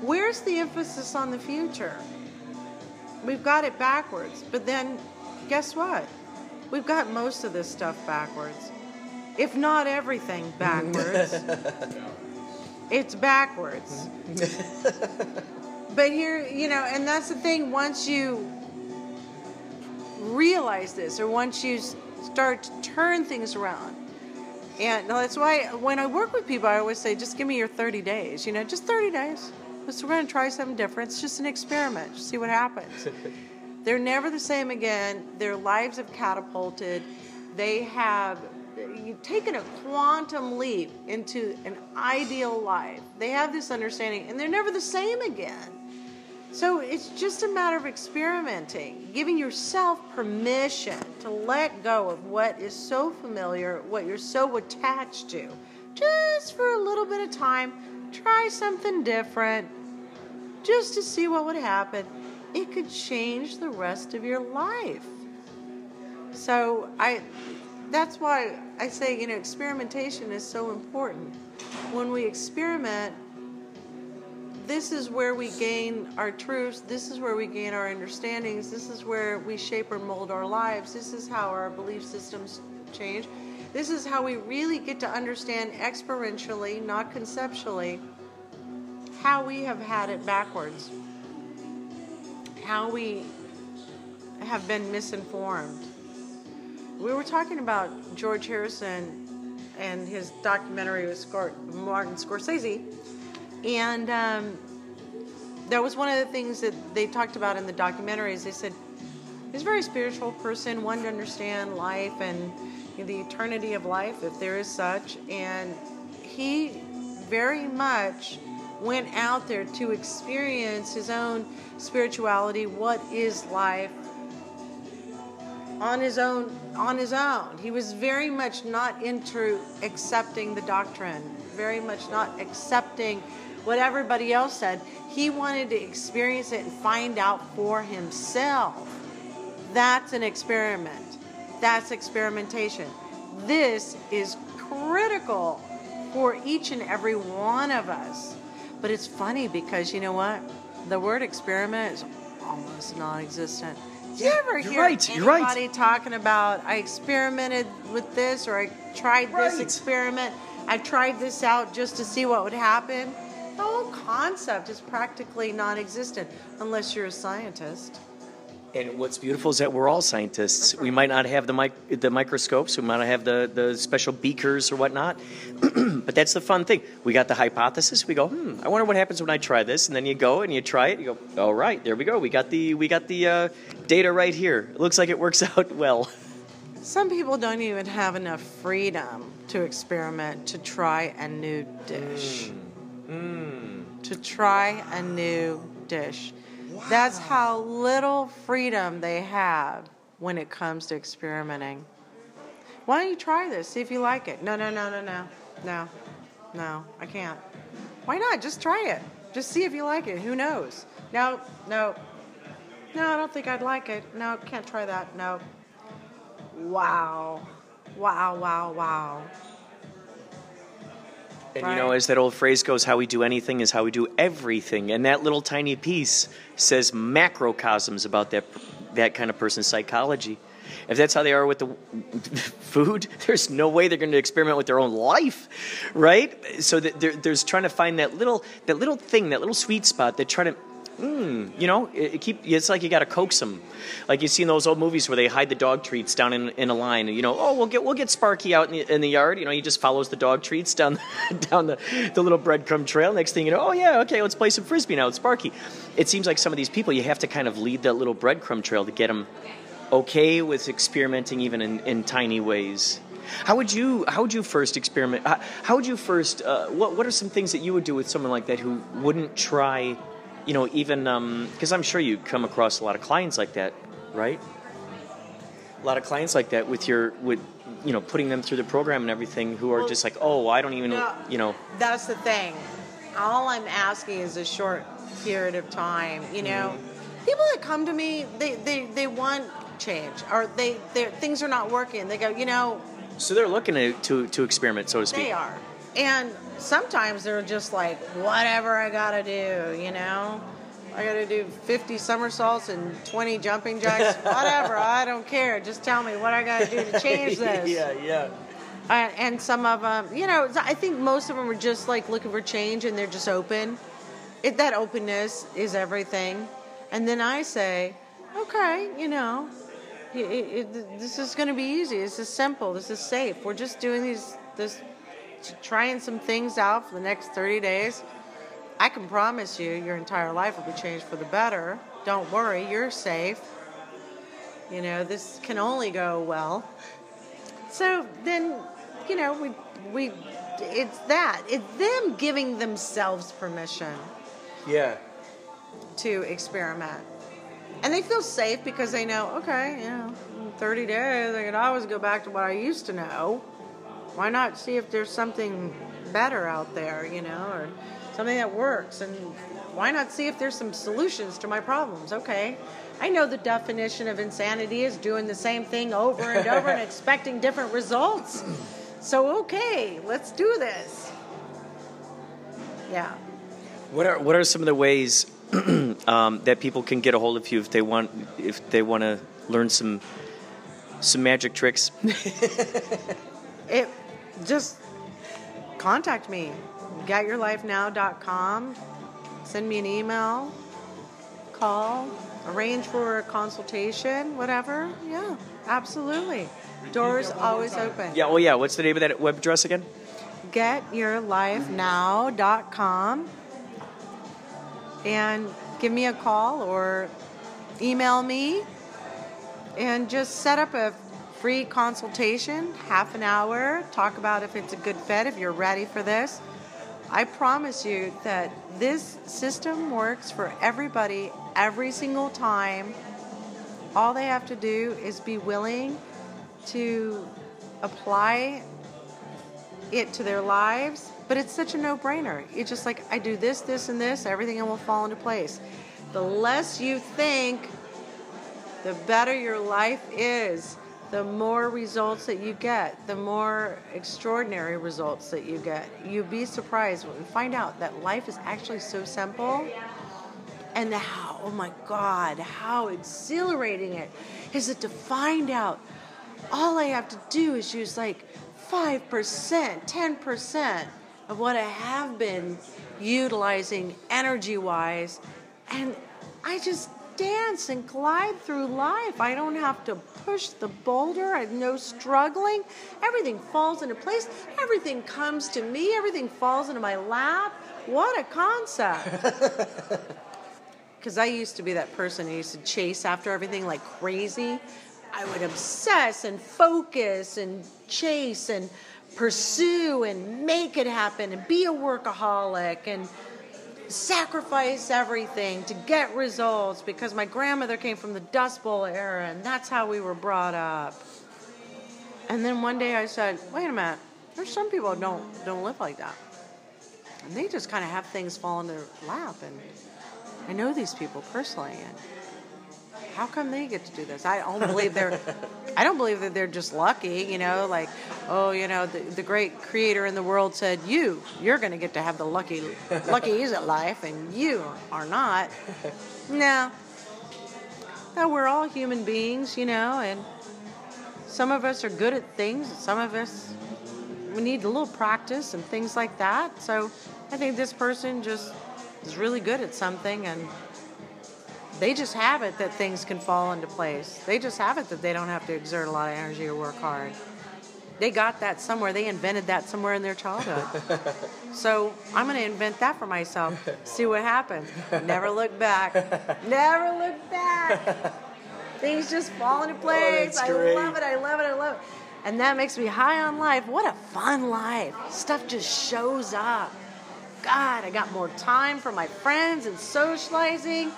Where's the emphasis on the future? We've got it backwards, but then guess what? We've got most of this stuff backwards. If not everything backwards. it's backwards. but here, you know, and that's the thing, once you realize this or once you start to turn things around, and that's why when I work with people, I always say, just give me your 30 days, you know, just 30 days. Just, we're going to try something different. It's just an experiment, just see what happens. They're never the same again. Their lives have catapulted. They have you've taken a quantum leap into an ideal life. They have this understanding, and they're never the same again. So it's just a matter of experimenting, giving yourself permission to let go of what is so familiar, what you're so attached to. Just for a little bit of time, try something different, just to see what would happen. It could change the rest of your life. So I that's why I say, you know, experimentation is so important. When we experiment, this is where we gain our truths. This is where we gain our understandings. This is where we shape or mold our lives. This is how our belief systems change. This is how we really get to understand experientially, not conceptually, how we have had it backwards, how we have been misinformed we were talking about George Harrison and his documentary with Martin Scorsese, and um, that was one of the things that they talked about in the documentaries. They said he's a very spiritual person, one to understand life and the eternity of life, if there is such, and he very much went out there to experience his own spirituality. What is life? On his own on his own. He was very much not into accepting the doctrine, very much not accepting what everybody else said. He wanted to experience it and find out for himself. That's an experiment. That's experimentation. This is critical for each and every one of us. But it's funny because you know what? The word experiment is almost non existent. You ever hear right, anybody right. talking about I experimented with this or I tried this experiment, I tried this out just to see what would happen? The whole concept is practically non-existent unless you're a scientist. And what's beautiful is that we're all scientists. We might not have the mic- the microscopes, we might not have the, the special beakers or whatnot, but that's the fun thing. We got the hypothesis. We go, hmm, I wonder what happens when I try this, and then you go and you try it. You go, all right, there we go. We got the we got the uh, data right here. It looks like it works out well. Some people don't even have enough freedom to experiment, to try a new dish. To try a new dish. That's how little freedom they have when it comes to experimenting. Why don't you try this? See if you like it. No, no, no, no, no. No. No, I can't. Why not? Just try it. Just see if you like it. Who knows? No, no. No, I don't think I'd like it. No, can't try that. No. Wow. Wow, wow, wow. And you know, as that old phrase goes, how we do anything is how we do everything. And that little tiny piece says macrocosms about that that kind of person's psychology. If that's how they are with the food, there's no way they're going to experiment with their own life, right? So there's trying to find that little that little thing, that little sweet spot that try to. Mm, you know, it, it keep. It's like you got to coax them, like you see in those old movies where they hide the dog treats down in, in a line. You know, oh, we'll get we'll get Sparky out in the, in the yard. You know, he just follows the dog treats down down the, the little breadcrumb trail. Next thing you know, oh yeah, okay, let's play some frisbee now with Sparky. It seems like some of these people you have to kind of lead that little breadcrumb trail to get them okay with experimenting even in, in tiny ways. How would you how would you first experiment? How, how would you first? Uh, what what are some things that you would do with someone like that who wouldn't try? You know, even um, because I'm sure you come across a lot of clients like that, right? A lot of clients like that with your with you know putting them through the program and everything who are Well, just like, oh, I don't even no. you know. That's the thing. All I'm asking is a short period of time. You know, mm-hmm. people that come to me, they, they, they want change, or they they things are not working. They go, you know, So they're looking to to, to experiment, so to speak. they are. and sometimes they're just like, whatever I gotta do, you know? I gotta do 50 somersaults and 20 jumping jacks, whatever, I don't care. Just tell me what I gotta do to change this. yeah, yeah. Uh, and some of them, you know, I think most of them are just like looking for change and they're just open. It, that openness is everything. And then I say, okay, you know, it, it, this is going to be easy. This is simple. This is safe. We're just doing these, this, trying some things out for the next 30 days. I can promise you your entire life will be changed for the better. Don't worry, you're safe. You know, this can only go well. So then, you know, we we it's that. It's them giving themselves permission Yeah. to experiment. And they feel safe because they know, okay, you know, in 30 days I could always go back to what I used to know. Why not see if there's something better out there, you know, or something that works and why not see if there's some solutions to my problems? Okay. I know the definition of insanity is doing the same thing over and over and expecting different results. So okay, let's do this. Yeah. What are what are some of the ways um, that people can get a hold of you if they want if they want to learn some some magic tricks? It just contact me. Getyourlifenow.com. Send me an email, call, arrange for a consultation, whatever. Yeah, absolutely. Doors always open. Yeah. Oh yeah. What's the name of that web address again? getyourlifenow.com and give me a call or email me and just set up a free consultation, half an hour, talk about if it's a good fit, if you're ready for this. I promise you that this system works for everybody every single time. All they have to do is be willing to apply it to their lives, but it's such a no brainer. It's just like, I do this, this, and this, everything will fall into place. The less you think, the better your life is, the more results that you get, the more extraordinary results that you get. You'd be surprised when you find out that life is actually so simple and how, oh my God, how exhilarating it is it to find out all I have to do is use like 5%, 10% of what I have been utilizing energy wise, and I just dance and glide through life. I don't have to push the boulder, I have no struggling. Everything falls into place, everything comes to me, everything falls into my lap. What a concept! Because I used to be that person who used to chase after everything like crazy. I would obsess and focus and chase and pursue and make it happen and be a workaholic and sacrifice everything to get results because my grandmother came from the Dust Bowl era and that's how we were brought up. And then one day I said, "Wait a minute. There's some people don't don't live like that, and they just kind of have things fall in their lap." And I know these people personally, and how come they get to do this? I don't believe they're. I don't believe that they're just lucky. You know, like, oh, you know, the, the great creator in the world said, "You, you're going to get to have the lucky, lucky is it life, and you are not." No. No, we're all human beings, you know, and some of us are good at things. Some of us we need a little practice and things like that. So I think this person just is really good at something and they just have it that things can fall into place. They just have it that they don't have to exert a lot of energy or work hard. They got that somewhere. They invented that somewhere in their childhood. so I'm going to invent that for myself. See what happens. Never look back. Never look back. Things just fall into place. I great. love it. I love it. I love it. And that makes me high on life. What a fun life. Stuff just shows up. God, I got more time for my friends and socializing.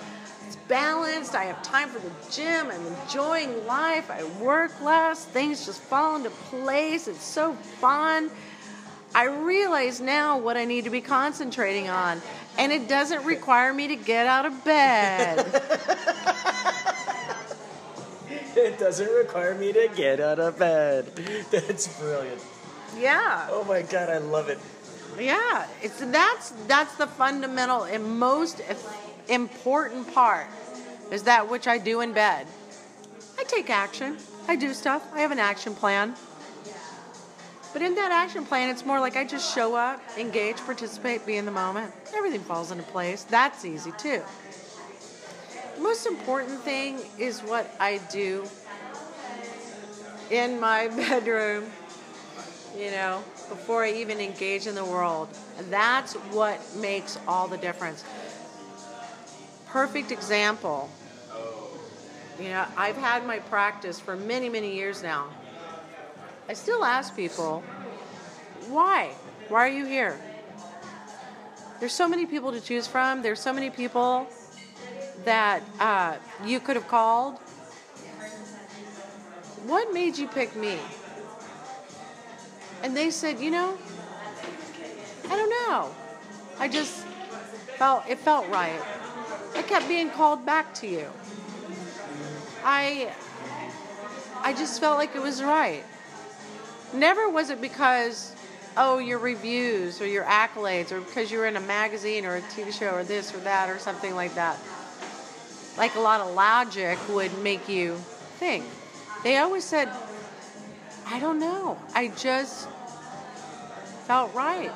It's balanced. I have time for the gym. I'm enjoying life. I work less. Things just fall into place. It's so fun. I realize now what I need to be concentrating on, and it doesn't require me to get out of bed. It doesn't require me to get out of bed. That's brilliant. yeah. Oh my god, I love it. Yeah, it's that's that's the fundamental and most important part is that which I do in bed. I take action. I do stuff. I have an action plan. But in that action plan, it's more like I just show up, engage, participate, be in the moment. Everything falls into place. That's easy too. The most important thing is what I do in my bedroom, you know, before I even engage in the world. That's what makes all the difference. Perfect example. You know, I've had my practice for many, many years now. I still ask people, why? Why are you here? There's so many people to choose from. There's so many people that uh, you could have called. What made you pick me? And they said, you know, I don't know. I just felt it felt right. I kept being called back to you. I I just felt like it was right. Never was it because oh your reviews or your accolades or because you were in a magazine or a TV show or this or that or something like that. Like a lot of logic would make you think. They always said, I don't know. I just felt right.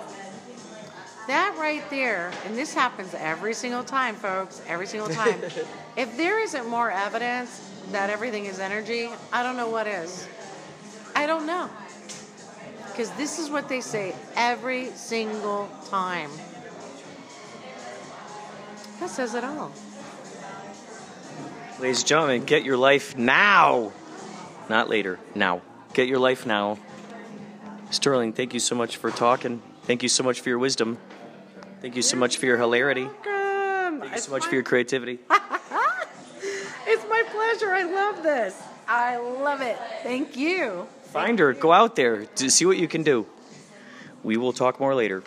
That right there, and this happens every single time, folks, every single time. if there isn't more evidence that everything is energy, I don't know what is. I don't know. Because this is what they say every single time. That says it all. Ladies and gentlemen, get your life now. Not later, now. Get your life now. Sterling, thank you so much for talking. Thank you so much for your wisdom. Thank you so much for your hilarity. Welcome. Thank you so much for your creativity. It's my pleasure. I love this. I love it. Thank you. Find her. Go out there to see what you can do. We will talk more later.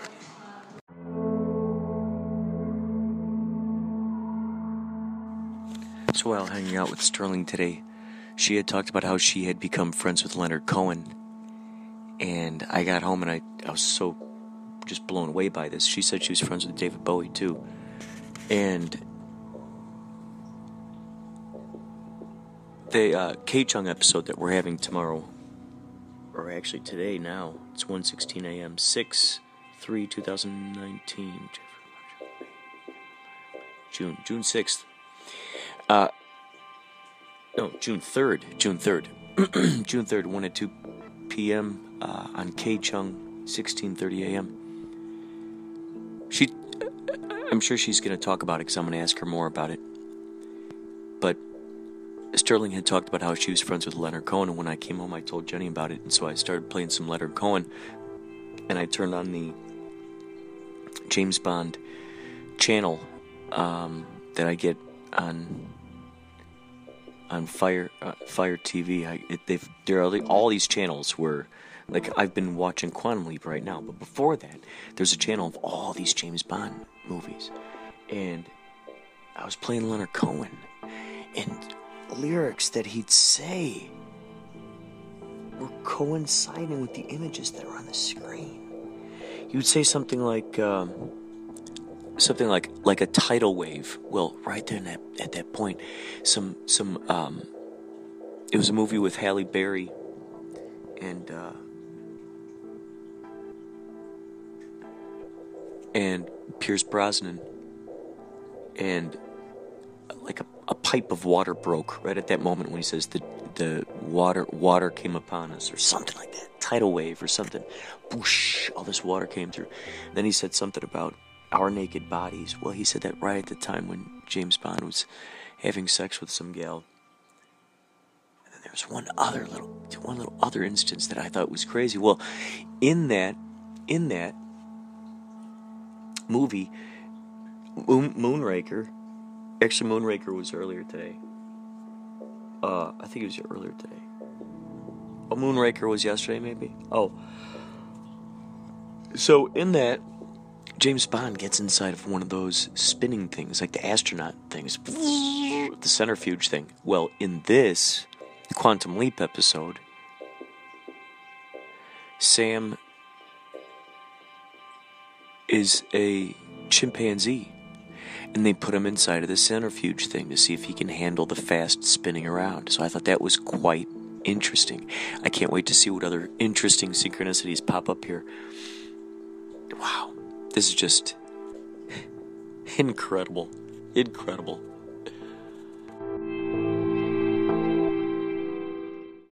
So while hanging out with Sterling today, she had talked about how she had become friends with Leonard Cohen. And I got home and I, I was so just blown away by this. She said she was friends with David Bowie too. And the uh, K Chung episode that we're having tomorrow, or actually today now, it's 1.16 a.m., 6 3 2019. June, June 6th. Uh, no, June 3rd. June 3rd. June 3rd, 1 at 2 p.m. Uh, on K Chung, 16:30 a.m. She, I'm sure she's going to talk about it because I'm going to ask her more about it. But Sterling had talked about how she was friends with Leonard Cohen, and when I came home, I told Jenny about it, and so I started playing some Leonard Cohen, and I turned on the James Bond channel um, that I get on on Fire uh, Fire TV. I, it, they've there are all these channels where, like I've been watching Quantum Leap right now, but before that, there's a channel of all these James Bond movies, and I was playing Leonard Cohen, and lyrics that he'd say were coinciding with the images that are on the screen. He would say something like. Um, something like like a tidal wave. Well, right there that, at that point, some some um, it was a movie with Halle Berry and uh, and Pierce Brosnan, and uh, like a, a pipe of water broke right at that moment when he says the the water water came upon us or something like that tidal wave or something whoosh all this water came through then he said something about our naked bodies. Well, he said that right at the time when James Bond was having sex with some gal. And then there was one other little, one little other instance that I thought was crazy. Well, in that, in that movie, Moon, Moonraker, actually Moonraker was earlier today. Uh, I think it was earlier today. Oh, Moonraker was yesterday, maybe. Oh. So in that, James Bond gets inside of one of those spinning things, like the astronaut things, the centrifuge thing. Well, in this Quantum Leap episode, Sam is a chimpanzee. And they put him inside of the centrifuge thing to see if he can handle the fast spinning around. So I thought that was quite interesting. I can't wait to see what other interesting synchronicities pop up here. Wow, this is just incredible. Incredible.